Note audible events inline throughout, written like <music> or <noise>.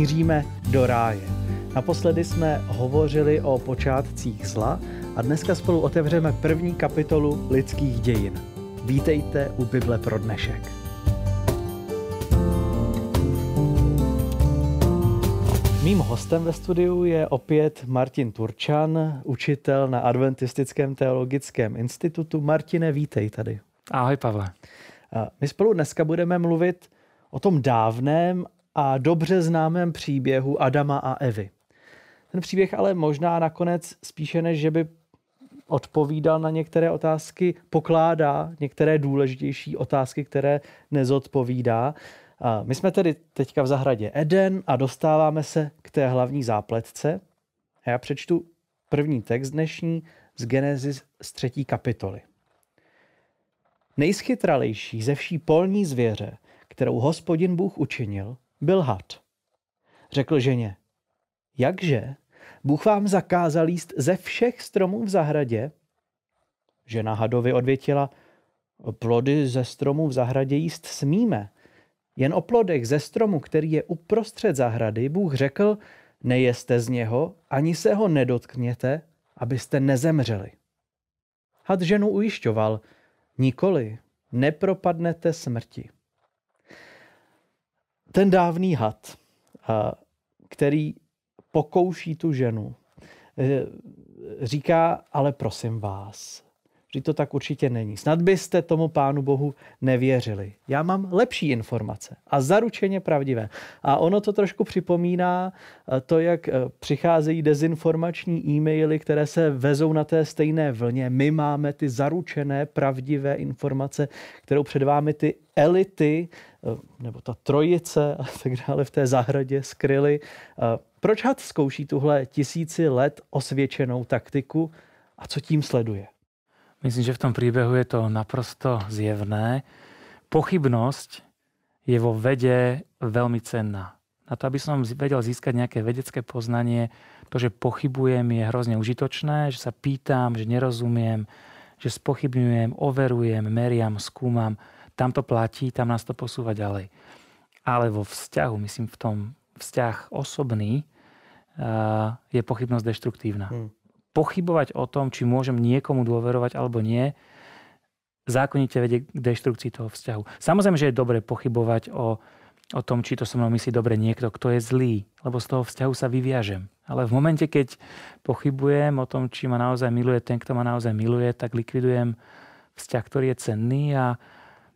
míříme do ráje. Naposledy jsme hovořili o počátcích zla a dneska spolu otevřeme první kapitolu lidských dějin. Vítejte u Bible pro dnešek. Mým hostem ve studiu je opět Martin Turčan, učitel na Adventistickém teologickém institutu. Martine, vítej tady. Ahoj, Pavle. My spolu dneska budeme mluvit o tom dávném a dobře známém příběhu Adama a Evy. Ten příběh ale možná nakonec spíše než, že by odpovídal na některé otázky, pokládá některé důležitější otázky, které nezodpovídá. My jsme tedy teďka v zahradě Eden a dostáváme se k té hlavní zápletce. A já přečtu první text dnešní z Genesis z třetí kapitoly. Nejschytralejší ze vší polní zvěře, kterou hospodin Bůh učinil, byl had. Řekl ženě, jakže? Bůh vám zakázal jíst ze všech stromů v zahradě? Žena hadovi odvětila, plody ze stromů v zahradě jíst smíme, jen o plodech ze stromu, který je uprostřed zahrady, Bůh řekl, nejeste z něho, ani se ho nedotkněte, abyste nezemřeli. Had ženu ujišťoval, nikoli, nepropadnete smrti. Ten dávný had, který pokouší tu ženu, e, říká, ale prosím vás, že to tak určitě není. Snad byste tomu Pánu Bohu nevěřili. Já mám lepší informace a zaručeně pravdivé. A ono to trošku připomíná eh, to, jak eh, přicházejí dezinformační e-maily, které se vezou na té stejné vlně. My máme ty zaručené pravdivé informace, kterou před vámi ty elity, eh, nebo ta trojice a tak dále v té zahradě skryly. Proč had zkouší tuhle tisíci let osvědčenou taktiku a co tím sleduje? Myslím, že v tom príbehu je to naprosto zjevné. Pochybnosť je vo vede veľmi cenná. Na to, aby som vedel získať nejaké vedecké poznanie, to, že pochybujem, je hrozne užitočné, že sa pýtam, že nerozumiem, že spochybňujem, overujem, meriam, skúmam. Tam to platí, tam nás to posúva ďalej. Ale vo vzťahu, myslím v tom vzťah osobný, je pochybnosť deštruktívna. Hmm pochybovať o tom, či môžem niekomu dôverovať alebo nie, zákonite vedie k deštrukcii toho vzťahu. Samozrejme, že je dobre pochybovať o, o tom, či to so mnou myslí dobre niekto, kto je zlý, lebo z toho vzťahu sa vyviažem. Ale v momente, keď pochybujem o tom, či ma naozaj miluje ten, kto ma naozaj miluje, tak likvidujem vzťah, ktorý je cenný a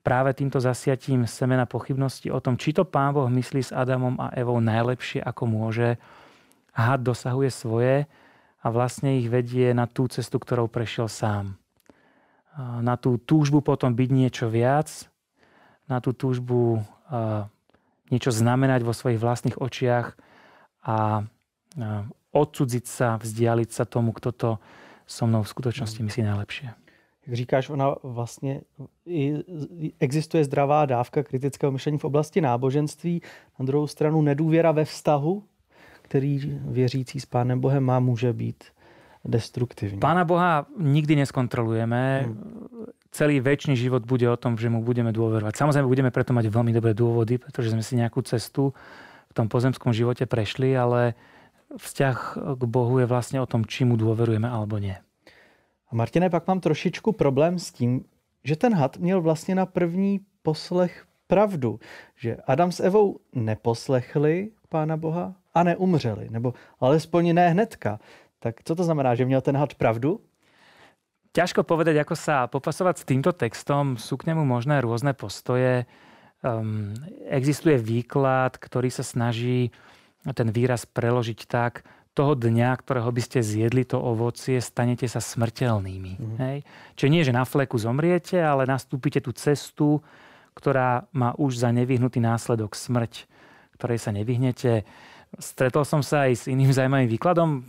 práve týmto zasiatím semena pochybnosti o tom, či to Pán Boh myslí s Adamom a Evou najlepšie, ako môže, had dosahuje svoje a vlastne ich vedie na tú cestu, ktorou prešiel sám. Na tú túžbu potom byť niečo viac, na tú túžbu niečo znamenať vo svojich vlastných očiach a odsudziť sa, vzdialiť sa tomu, kto to so mnou v skutočnosti myslí najlepšie. Jak říkáš, ona vlastně existuje zdravá dávka kritického myšlení v oblasti náboženství, na druhou stranu nedůvěra ve vztahu který věřící s Pánem Bohem má, může být destruktivní. Pána Boha nikdy neskontrolujeme. Hmm. Celý väčší život bude o tom, že mu budeme dôverovať. Samozrejme, budeme preto mať veľmi dobré dôvody, pretože sme si nejakú cestu v tom pozemskom živote prešli, ale vzťah k Bohu je vlastne o tom, či mu dôverujeme alebo nie. A Martine, pak mám trošičku problém s tím, že ten had měl vlastně na první poslech pravdu, že Adam s Evou neposlechli Pána Boha, a neumřeli, nebo alespoň ne hnedka. Tak co to znamená, že měl ten had pravdu? Ťažko povedať, ako sa popasovať s týmto textom. Sú k nemu možné rôzne postoje. Um, existuje výklad, ktorý sa snaží ten výraz preložiť tak, toho dňa, ktorého by ste zjedli to ovocie, stanete sa smrteľnými. Mm. Hej? Čiže nie, že na fleku zomriete, ale nastúpite tú cestu, ktorá má už za nevyhnutý následok smrť, ktorej sa nevyhnete. Stretol som sa aj s iným zaujímavým výkladom.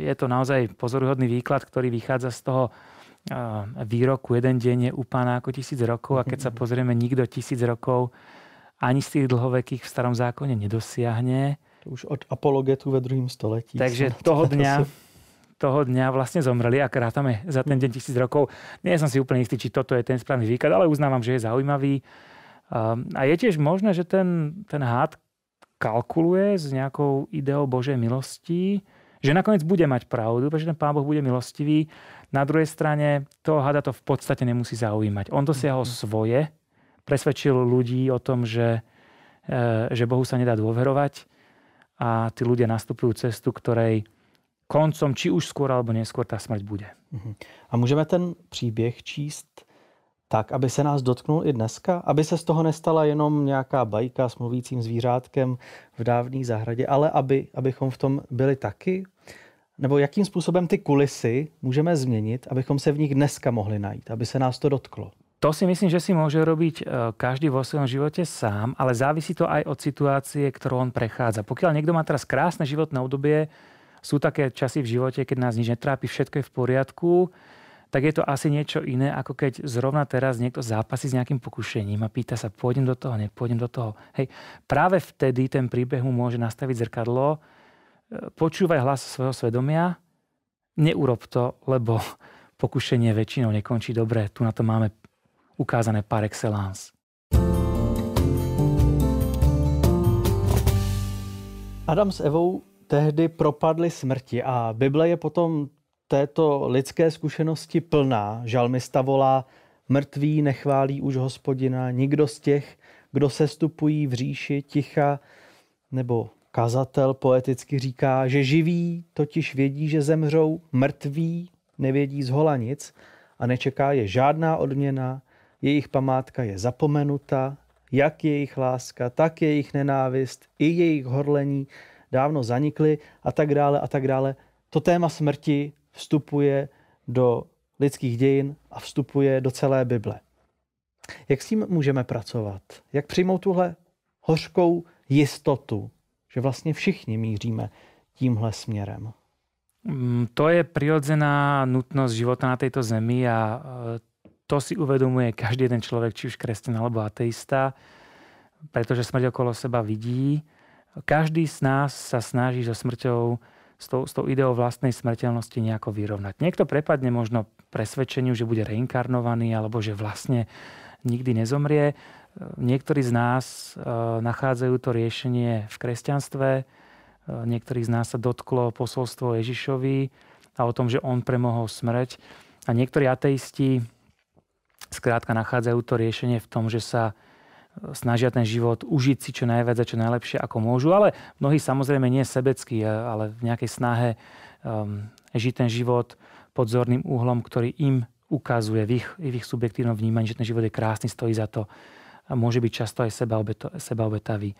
Je to naozaj pozoruhodný výklad, ktorý vychádza z toho výroku jeden deň je u pána ako tisíc rokov a keď sa pozrieme, nikto tisíc rokov ani z tých dlhovekých v starom zákone nedosiahne. To už od apologetu ve druhém století. Takže toho dňa, toho dňa vlastne zomreli a krátame za ten deň tisíc rokov. Nie som si úplne istý, či toto je ten správny výklad, ale uznávam, že je zaujímavý. A je tiež možné, že ten, ten hád, kalkuluje s nejakou ideou Božej milosti, že nakoniec bude mať pravdu, pretože ten Pán Boh bude milostivý. Na druhej strane toho hada to v podstate nemusí zaujímať. On dosiahol mm-hmm. svoje, presvedčil ľudí o tom, že, e, že Bohu sa nedá dôverovať a tí ľudia nastupujú cestu, ktorej koncom, či už skôr alebo neskôr, tá smrť bude. Mhm. A můžeme ten příběh číst tak, aby se nás dotknul i dneska? Aby se z toho nestala jenom nějaká bajka s mluvícím zvířátkem v dávné zahradě, ale aby, abychom v tom byli taky? Nebo jakým způsobem ty kulisy můžeme změnit, abychom se v nich dneska mohli najít, aby se nás to dotklo? To si myslím, že si môže robiť e, každý vo svojom živote sám, ale závisí to aj od situácie, ktorou on prechádza. Pokiaľ niekto má teraz krásne životné obdobie, sú také časy v živote, keď nás nič netrápi, všetko je v poriadku, tak je to asi niečo iné, ako keď zrovna teraz niekto zápasí s nejakým pokušením a pýta sa, pôjdem do toho, nepôjdem do toho. Hej, práve vtedy ten príbeh mu môže nastaviť zrkadlo, e, počúvaj hlas svojho svedomia, neurob to, lebo <laughs> pokušenie väčšinou nekončí dobre. Tu na to máme ukázané par excellence. Adam s Evou tehdy propadli smrti a Bible je potom této lidské zkušenosti plná. Žalmista volá, mrtví nechválí už hospodina, nikdo z těch, kdo se stupují v říši ticha, nebo kazatel poeticky říká, že živí totiž vědí, že zemřou, mrtví nevědí z hola nic a nečeká je žádná odměna, jejich památka je zapomenuta, jak jejich láska, tak jejich nenávist, i jejich horlení dávno zanikly a tak dále a tak dále. To téma smrti vstupuje do lidských dějin a vstupuje do celé Bible. Jak s tím můžeme pracovat? Jak přijmout tuhle hořkou jistotu, že vlastně všichni míříme tímhle směrem? Mm, to je prirodzená nutnosť života na tejto zemi a to si uvedomuje každý jeden človek, či už kresťan alebo ateista, pretože smrť okolo seba vidí. Každý z nás sa snaží so smrťou, s tou, s tou ideou vlastnej smrteľnosti nejako vyrovnať. Niekto prepadne možno presvedčeniu, že bude reinkarnovaný alebo že vlastne nikdy nezomrie. Niektorí z nás e, nachádzajú to riešenie v kresťanstve, e, niektorých z nás sa dotklo posolstvo Ježišovi a o tom, že on premohol smrť. A niektorí ateisti skrátka nachádzajú to riešenie v tom, že sa e, snažia ten život užiť si čo najviac a čo najlepšie ako môžu, ale mnohí samozrejme nie sebecky, e, ale v nejakej snahe um, žiť ten život pod zorným úhlom, ktorý im ukazuje v ich, v ich subjektívnom vnímaní, že ten život je krásny, stojí za to a môže byť často aj sebaobetavý. E,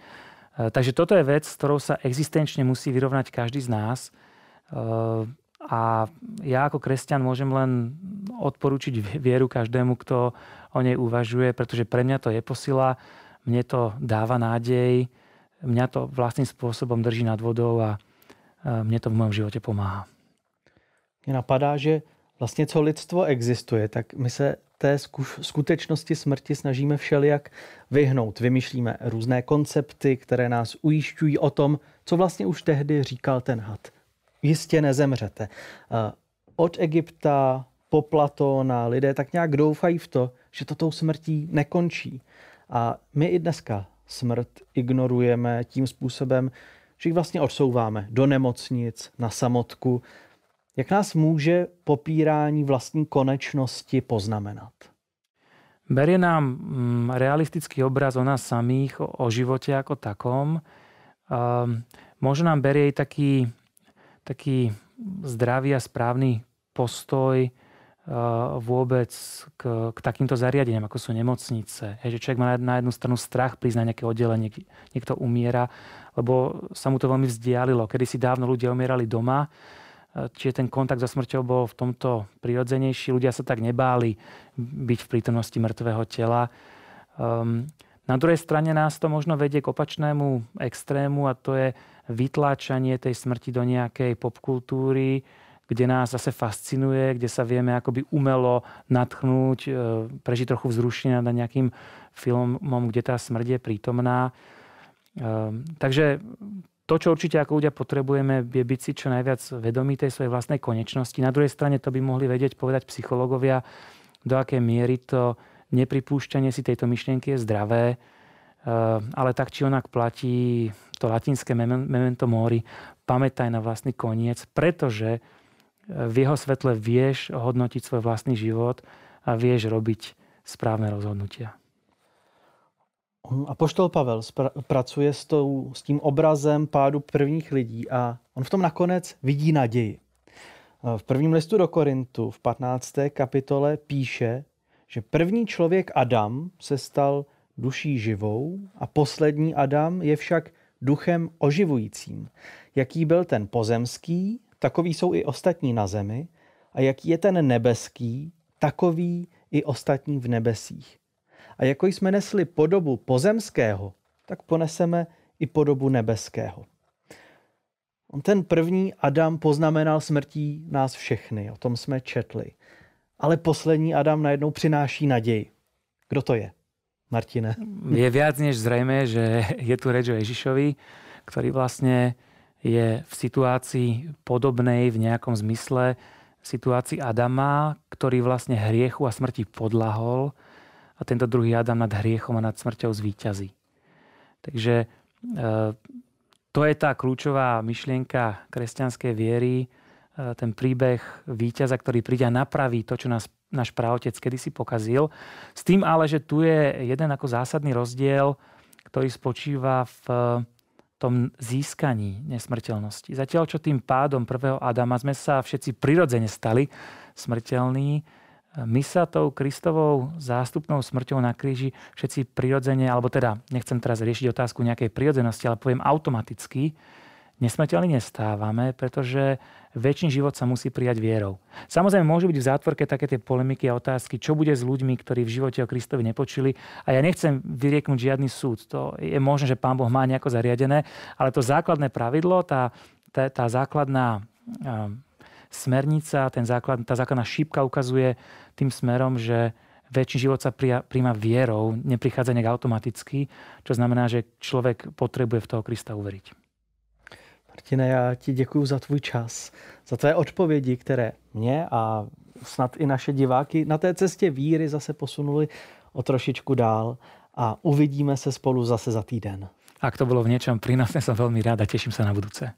takže toto je vec, s ktorou sa existenčne musí vyrovnať každý z nás. A ja ako kresťan môžem len odporúčiť vieru každému, kto o nej uvažuje, pretože pre mňa to je posila, mne to dáva nádej, mňa to vlastným spôsobom drží nad vodou a mne to v mojom živote pomáha. Mně napadá, že vlastně co lidstvo existuje, tak my se té skutečnosti smrti snažíme všelijak vyhnout. Vymýšlíme různé koncepty, které nás ujišťují o tom, co vlastně už tehdy říkal ten had jistě nezemřete. Od Egypta po Platóna lidé tak nějak doufají v to, že to tou smrtí nekončí. A my i dneska smrt ignorujeme tím způsobem, že ji vlastně odsouváme do nemocnic, na samotku. Jak nás může popírání vlastní konečnosti poznamenat? Berie nám mm, realistický obraz o nás samých, o, o živote ako takom. Um, možno nám berie i taký taký zdravý a správny postoj eh, vôbec k, k takýmto zariadeniam, ako sú nemocnice. Je, že človek má na jednu stranu strach prísť na nejaké oddelenie, niekto umiera, lebo sa mu to veľmi vzdialilo. Kedy si dávno ľudia umierali doma, eh, čiže ten kontakt so smrťou bol v tomto prirodzenejší. Ľudia sa tak nebáli byť v prítomnosti mŕtvého tela. Um, na druhej strane nás to možno vedie k opačnému extrému a to je vytláčanie tej smrti do nejakej popkultúry, kde nás zase fascinuje, kde sa vieme akoby umelo natchnúť, e, prežiť trochu vzrušenia nad nejakým filmom, kde tá smrť je prítomná. E, takže to, čo určite ako ľudia potrebujeme, je byť si čo najviac vedomí tej svojej vlastnej konečnosti. Na druhej strane to by mohli vedieť povedať psychológovia, do akej miery to nepripúšťanie si tejto myšlienky je zdravé, ale tak či onak platí to latinské memento mori, pamätaj na vlastný koniec, pretože v jeho svetle vieš hodnotiť svoj vlastný život a vieš robiť správne rozhodnutia. A poštol Pavel pracuje s, tou, s tím obrazem pádu prvních lidí a on v tom nakonec vidí naději. V prvním listu do Korintu v 15. kapitole píše, že první člověk Adam se stal duší živou a poslední Adam je však duchem oživujícím. Jaký byl ten pozemský, takový jsou i ostatní na zemi a jaký je ten nebeský, takový i ostatní v nebesích. A jako jsme nesli podobu pozemského, tak poneseme i podobu nebeského. On ten první Adam poznamenal smrtí nás všechny, o tom jsme četli. Ale poslední Adam najednou přináší naději. Kdo to je? Martine? Je viac než zrejme, že je tu reč o Ježišovi, ktorý vlastne je v situácii podobnej v nejakom zmysle situácii Adama, ktorý vlastne hriechu a smrti podlahol a tento druhý Adam nad hriechom a nad smrťou zvíťazí. Takže e, to je tá kľúčová myšlienka kresťanskej viery, ten príbeh víťaza, ktorý príde a napraví to, čo nás náš praotec kedysi pokazil. S tým ale, že tu je jeden ako zásadný rozdiel, ktorý spočíva v tom získaní nesmrteľnosti. Zatiaľ, čo tým pádom prvého Adama sme sa všetci prirodzene stali smrteľní, my sa tou Kristovou zástupnou smrťou na kríži všetci prirodzene, alebo teda nechcem teraz riešiť otázku nejakej prirodzenosti, ale poviem automaticky, nesmrteľní nestávame, pretože väčší život sa musí prijať vierou. Samozrejme, môžu byť v zátvorke také tie polemiky a otázky, čo bude s ľuďmi, ktorí v živote o Kristovi nepočuli. A ja nechcem vyrieknúť žiadny súd. To je možné, že Pán Boh má nejako zariadené, ale to základné pravidlo, tá, tá, tá základná smernica, ten základ, tá základná šípka ukazuje tým smerom, že väčší život sa príjma vierou, neprichádza nejak automaticky, čo znamená, že človek potrebuje v toho Krista uveriť. Martine, já ti děkuji za tvůj čas, za tvé odpovědi, které mě a snad i naše diváky na té cestě víry zase posunuli o trošičku dál a uvidíme se spolu zase za týden. Ak to bylo v něčem prínosné, jsem velmi rád a těším se na budouce.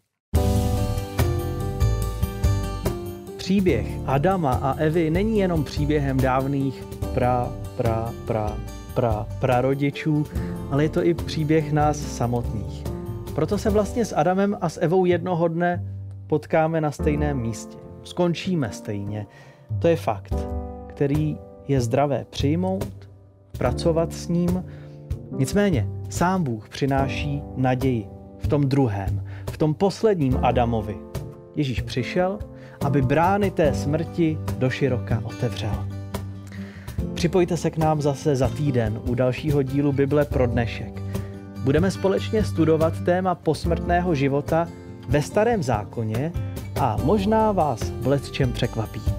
Příběh Adama a Evy není jenom příběhem dávných pra, pra, pra, pra, prarodičů, ale je to i příběh nás samotných. Proto se vlastně s Adamem a s Evou jednoho dne potkáme na stejném místě. Skončíme stejně. To je fakt, který je zdravé přijmout, pracovat s ním. Nicméně sám Bůh přináší naději v tom druhém, v tom posledním Adamovi. Ježíš přišel, aby brány té smrti do široka otevřel. Připojte se k nám zase za týden u dalšího dílu Bible pro dnešek. Budeme společně studovat téma posmrtného života ve starém zákoně a možná vás v čem překvapí.